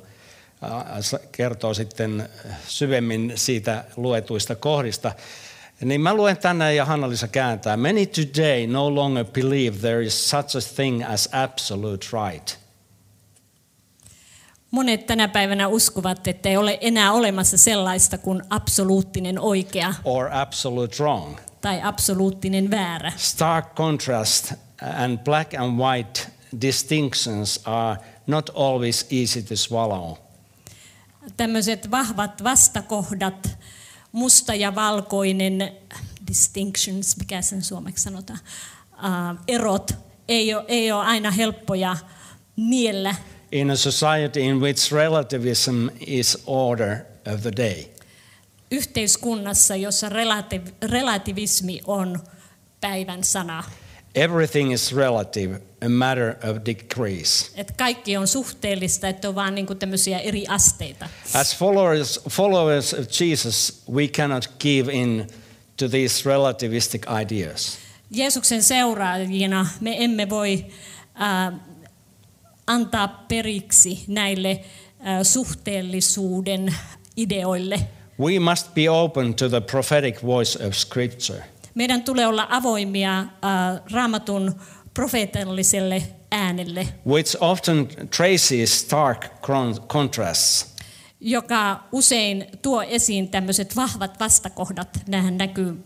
kertoo sitten syvemmin siitä luetuista kohdista. Niin mä luen tänne ja Hanna-Lisa kääntää. Many today no longer believe there is such a thing as absolute right. Monet tänä päivänä uskovat, että ei ole enää olemassa sellaista kuin absoluuttinen oikea. Or absolute wrong. Tai absoluuttinen väärä. Stark contrast and black and white distinctions are not always easy to swallow. Tämmöiset vahvat vastakohdat musta ja valkoinen distinctions, mikä sen suomeksi sanotaan, uh, erot ei ole, ei ole aina helppoja niellä. In a society in which relativism is order of the day. yhteiskunnassa, jossa relativ- relativismi on päivän sana. Everything is relative, a matter of degrees. Että kaikki on suhteellista, että on vaan niin tämmöisiä eri asteita. As followers, followers of Jesus, we cannot give in to these relativistic ideas. Jeesuksen seuraajina me emme voi äh, antaa periksi näille äh, suhteellisuuden ideoille. We must be open to the prophetic voice of Scripture. Meidän tulee olla avoimia äh, raamatun profeetalliselle äänelle, which often traces stark con- contrasts. joka usein tuo esiin tämmöiset vahvat vastakohdat. Nämähän näkyy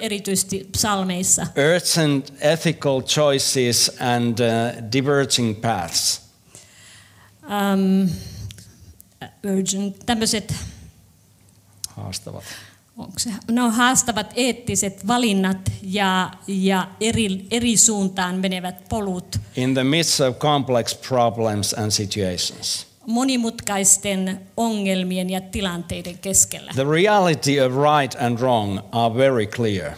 erityisesti psalmeissa. urgent ethical choices and uh, diverging paths. Um, urgent, tämmöiset Haastavat. Onko se, no, haastavat eettiset valinnat ja, ja eri, eri suuntaan menevät polut In the midst of complex problems and situations. monimutkaisten ongelmien ja tilanteiden keskellä. The reality of right and wrong are very clear.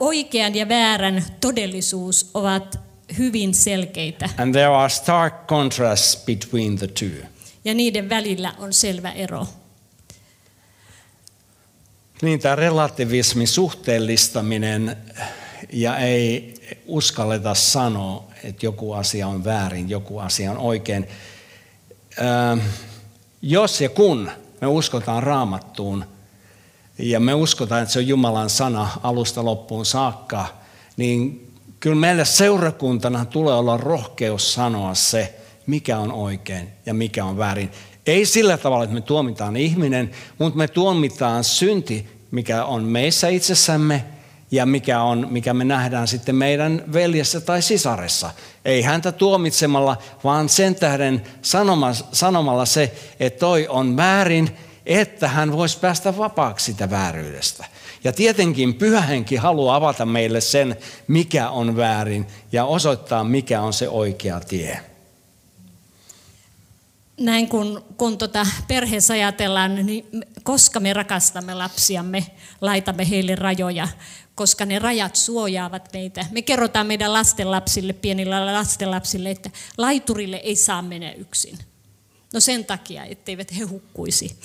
Oikean ja väärän todellisuus ovat hyvin selkeitä And there are stark contrasts between the two. ja niiden välillä on selvä ero. Niin tämä relativismi, suhteellistaminen ja ei uskalleta sanoa, että joku asia on väärin, joku asia on oikein. Ähm, jos ja kun me uskotaan raamattuun ja me uskotaan, että se on Jumalan sana alusta loppuun saakka, niin kyllä meille seurakuntana tulee olla rohkeus sanoa se, mikä on oikein ja mikä on väärin. Ei sillä tavalla, että me tuomitaan ihminen, mutta me tuomitaan synti, mikä on meissä itsessämme ja mikä, on, mikä me nähdään sitten meidän veljessä tai sisaressa. Ei häntä tuomitsemalla, vaan sen tähden sanoma, sanomalla se, että toi on väärin, että hän voisi päästä vapaaksi sitä vääryydestä. Ja tietenkin pyhähenki haluaa avata meille sen, mikä on väärin ja osoittaa, mikä on se oikea tie. Näin kun, kun tota perheessä ajatellaan, niin koska me rakastamme lapsiamme, laitamme heille rajoja, koska ne rajat suojaavat meitä. Me kerrotaan meidän lastenlapsille, pienillä lastenlapsille, että laiturille ei saa mennä yksin. No sen takia, etteivät he hukkuisi.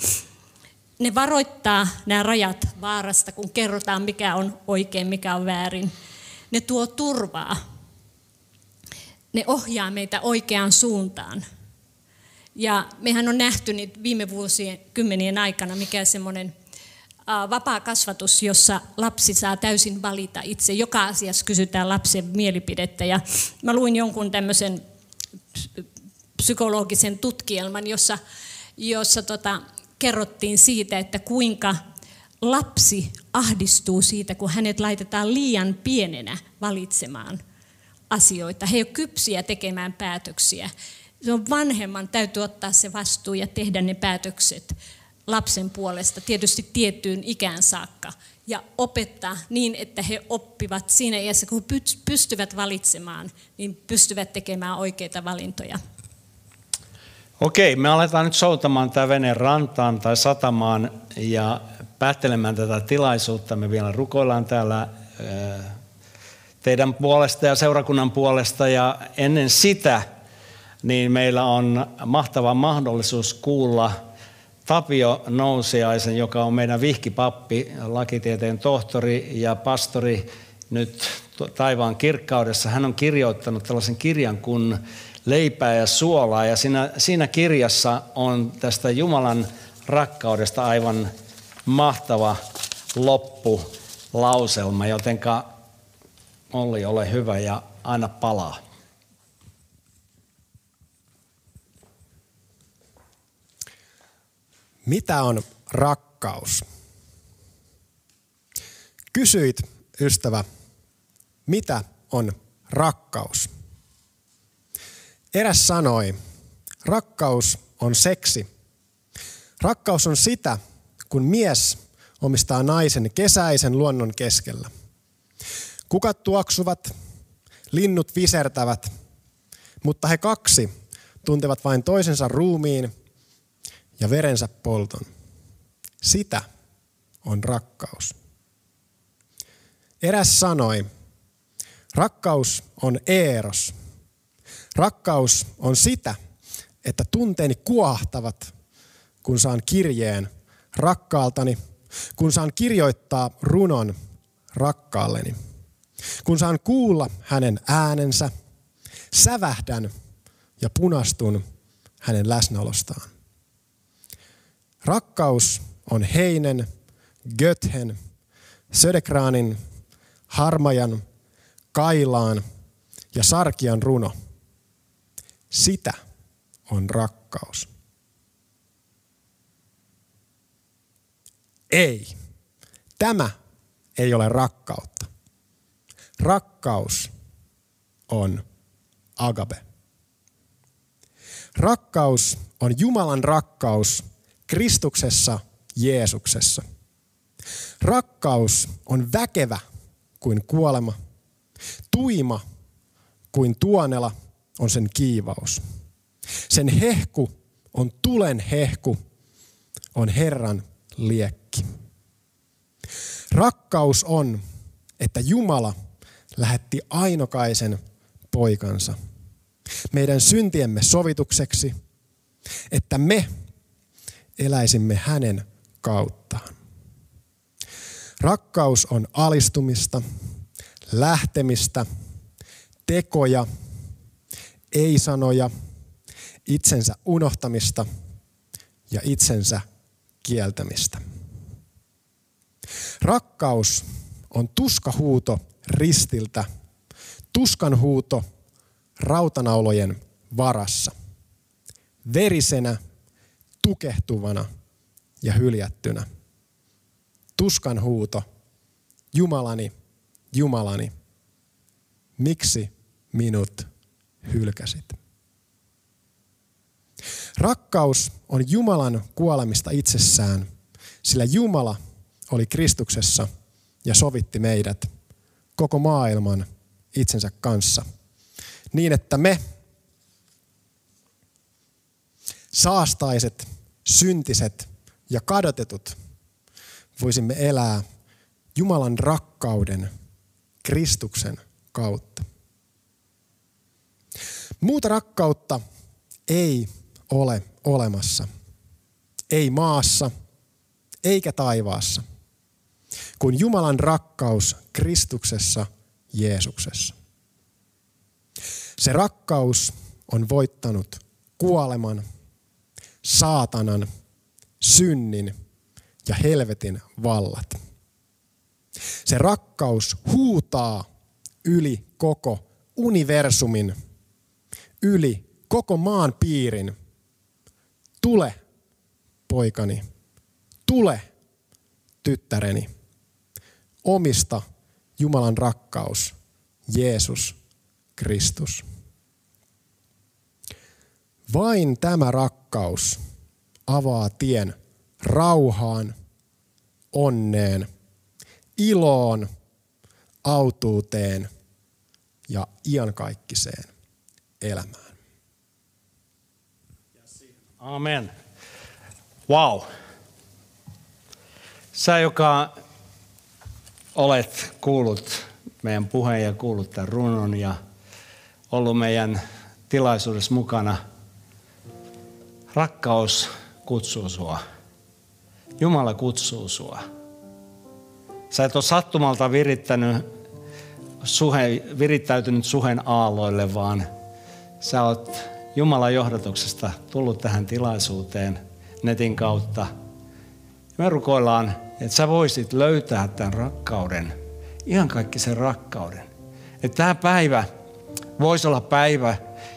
Ne varoittaa nämä rajat vaarasta, kun kerrotaan, mikä on oikein, mikä on väärin. Ne tuo turvaa. Ne ohjaa meitä oikeaan suuntaan. Ja mehän on nähty niitä viime vuosien kymmenien aikana, mikä semmoinen vapaa kasvatus, jossa lapsi saa täysin valita itse. Joka asiassa kysytään lapsen mielipidettä. Ja mä luin jonkun tämmöisen psy- psykologisen tutkielman, jossa, jossa tota, kerrottiin siitä, että kuinka lapsi ahdistuu siitä, kun hänet laitetaan liian pienenä valitsemaan asioita. He ei ole kypsiä tekemään päätöksiä. Se on vanhemman täytyy ottaa se vastuu ja tehdä ne päätökset lapsen puolesta, tietysti tiettyyn ikään saakka, ja opettaa niin, että he oppivat siinä iässä, kun pystyvät valitsemaan, niin pystyvät tekemään oikeita valintoja. Okei, me aletaan nyt soutamaan tämä vene rantaan tai satamaan ja päättelemään tätä tilaisuutta. Me vielä rukoillaan täällä teidän puolesta ja seurakunnan puolesta ja ennen sitä niin meillä on mahtava mahdollisuus kuulla Tapio Nousiaisen, joka on meidän vihkipappi, lakitieteen tohtori ja pastori nyt taivaan kirkkaudessa. Hän on kirjoittanut tällaisen kirjan kuin Leipää ja suolaa ja siinä, siinä kirjassa on tästä Jumalan rakkaudesta aivan mahtava loppulauselma, jotenka Olli, ole hyvä ja aina palaa. Mitä on rakkaus? Kysyit, ystävä, mitä on rakkaus? Eräs sanoi, rakkaus on seksi. Rakkaus on sitä, kun mies omistaa naisen kesäisen luonnon keskellä. Kukat tuoksuvat, linnut visertävät, mutta he kaksi tuntevat vain toisensa ruumiin ja verensä polton. Sitä on rakkaus. Eräs sanoi, rakkaus on eros. Rakkaus on sitä, että tunteeni kuohtavat, kun saan kirjeen rakkaaltani, kun saan kirjoittaa runon rakkaalleni, kun saan kuulla hänen äänensä, sävähdän ja punastun hänen läsnäolostaan. Rakkaus on Heinen, Göthen, Södekraanin, Harmajan, Kailaan ja Sarkian runo. Sitä on rakkaus. Ei. Tämä ei ole rakkautta. Rakkaus on agape. Rakkaus on Jumalan rakkaus Kristuksessa Jeesuksessa. Rakkaus on väkevä kuin kuolema. Tuima kuin tuonela on sen kiivaus. Sen hehku on tulen hehku, on Herran liekki. Rakkaus on, että Jumala lähetti ainokaisen poikansa meidän syntiemme sovitukseksi, että me eläisimme hänen kauttaan. Rakkaus on alistumista, lähtemistä, tekoja, ei-sanoja, itsensä unohtamista ja itsensä kieltämistä. Rakkaus on tuskahuuto ristiltä, tuskan huuto rautanaulojen varassa, verisenä, tukehtuvana ja hyljättynä. Tuskan huuto, Jumalani, Jumalani, miksi minut hylkäsit? Rakkaus on Jumalan kuolemista itsessään, sillä Jumala oli Kristuksessa ja sovitti meidät koko maailman itsensä kanssa. Niin, että me saastaiset, syntiset ja kadotetut voisimme elää Jumalan rakkauden Kristuksen kautta. Muuta rakkautta ei ole olemassa. Ei maassa, eikä taivaassa, kuin Jumalan rakkaus Kristuksessa Jeesuksessa. Se rakkaus on voittanut kuoleman, saatanan, synnin ja helvetin vallat. Se rakkaus huutaa yli koko universumin, yli koko maan piirin. Tule, poikani, tule, tyttäreni. Omista Jumalan rakkaus, Jeesus Kristus. Vain tämä rakkaus avaa tien rauhaan, onneen, iloon, autuuteen ja iankaikkiseen elämään. Amen. Wow. Sä, joka olet kuullut meidän puheen ja kuullut tämän runon ja ollut meidän tilaisuudessa mukana. Rakkaus kutsuu sua. Jumala kutsuu sua. Sä et ole sattumalta virittänyt suhe, virittäytynyt suhen aalloille, vaan sä oot Jumalan johdatuksesta tullut tähän tilaisuuteen netin kautta. Me rukoillaan, että sä voisit löytää tämän rakkauden, ihan kaikki sen rakkauden. Että tämä päivä voisi olla päivä,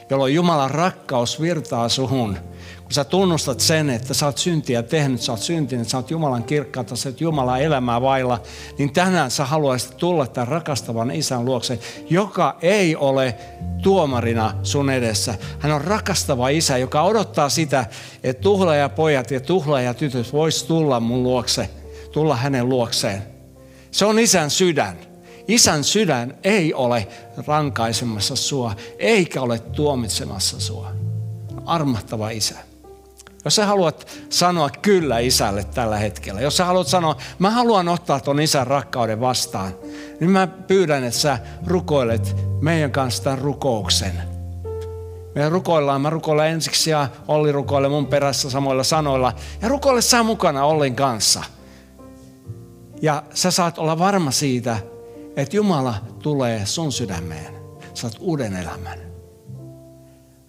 jolloin Jumalan rakkaus virtaa suhun kun sä tunnustat sen, että sä oot syntiä tehnyt, sä oot syntinen, sä oot Jumalan kirkkautta, sä oot Jumalan elämää vailla, niin tänään sä haluaisit tulla tämän rakastavan isän luokse, joka ei ole tuomarina sun edessä. Hän on rakastava isä, joka odottaa sitä, että tuhlaajapojat ja tuhlaajatytöt vois tulla mun luokse, tulla hänen luokseen. Se on isän sydän. Isän sydän ei ole rankaisemassa sua, eikä ole tuomitsemassa sua. Armahtava isä. Jos sä haluat sanoa kyllä isälle tällä hetkellä, jos sä haluat sanoa, mä haluan ottaa ton isän rakkauden vastaan, niin mä pyydän, että sä rukoilet meidän kanssa tämän rukouksen. Me rukoillaan, mä rukoilen ensiksi ja Olli rukoilee mun perässä samoilla sanoilla. Ja rukoile sä mukana Ollin kanssa. Ja sä saat olla varma siitä, että Jumala tulee sun sydämeen. Saat uuden elämän.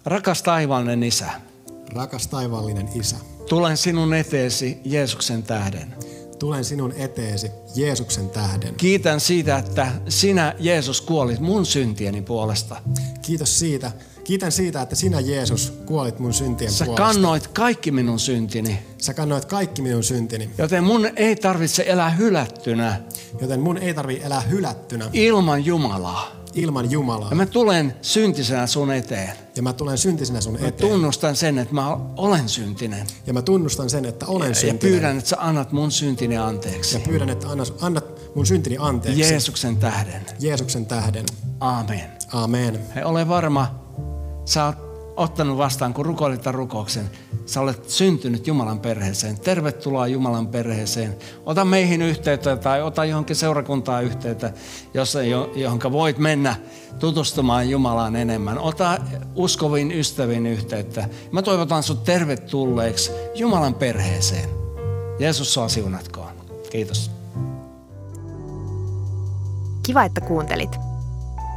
Rakas taivaallinen isä. Rakas taivaallinen isä. Tulen sinun eteesi Jeesuksen tähden. Tulen sinun eteesi Jeesuksen tähden. Kiitän siitä, että sinä Jeesus kuolit mun syntieni puolesta. Kiitos siitä. Kiitän siitä, että sinä Jeesus kuolit mun syntien Sä puolesta. kannoit kaikki minun syntini, Sä kannoit kaikki minun syntini, joten mun ei tarvitse elää hylättynä joten mun ei tarvi elää hylättynä ilman Jumalaa. Ilman Jumalaa. Ja mä tulen syntisenä sun eteen. Ja mä tulen syntisenä sun Mä eteen. tunnustan sen, että mä olen syntinen. Ja mä tunnustan sen, että olen Ja syntinen. pyydän, että sä annat mun syntini ja anteeksi. pyydän, että annat, annat mun syntini anteeksi. Jeesuksen tähden. Jeesuksen tähden. Aamen. Amen. Hei, ole varma, sä oot ottanut vastaan, kun rukoilit rukouksen. Sä olet syntynyt Jumalan perheeseen. Tervetuloa Jumalan perheeseen. Ota meihin yhteyttä tai ota johonkin seurakuntaan yhteyttä, jossa, johon voit mennä tutustumaan Jumalaan enemmän. Ota uskoviin ystäviin yhteyttä. Mä toivotan sut tervetulleeksi Jumalan perheeseen. Jeesus sua siunatkoon. Kiitos. Kiva, että kuuntelit.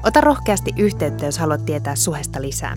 Ota rohkeasti yhteyttä, jos haluat tietää suhesta lisää.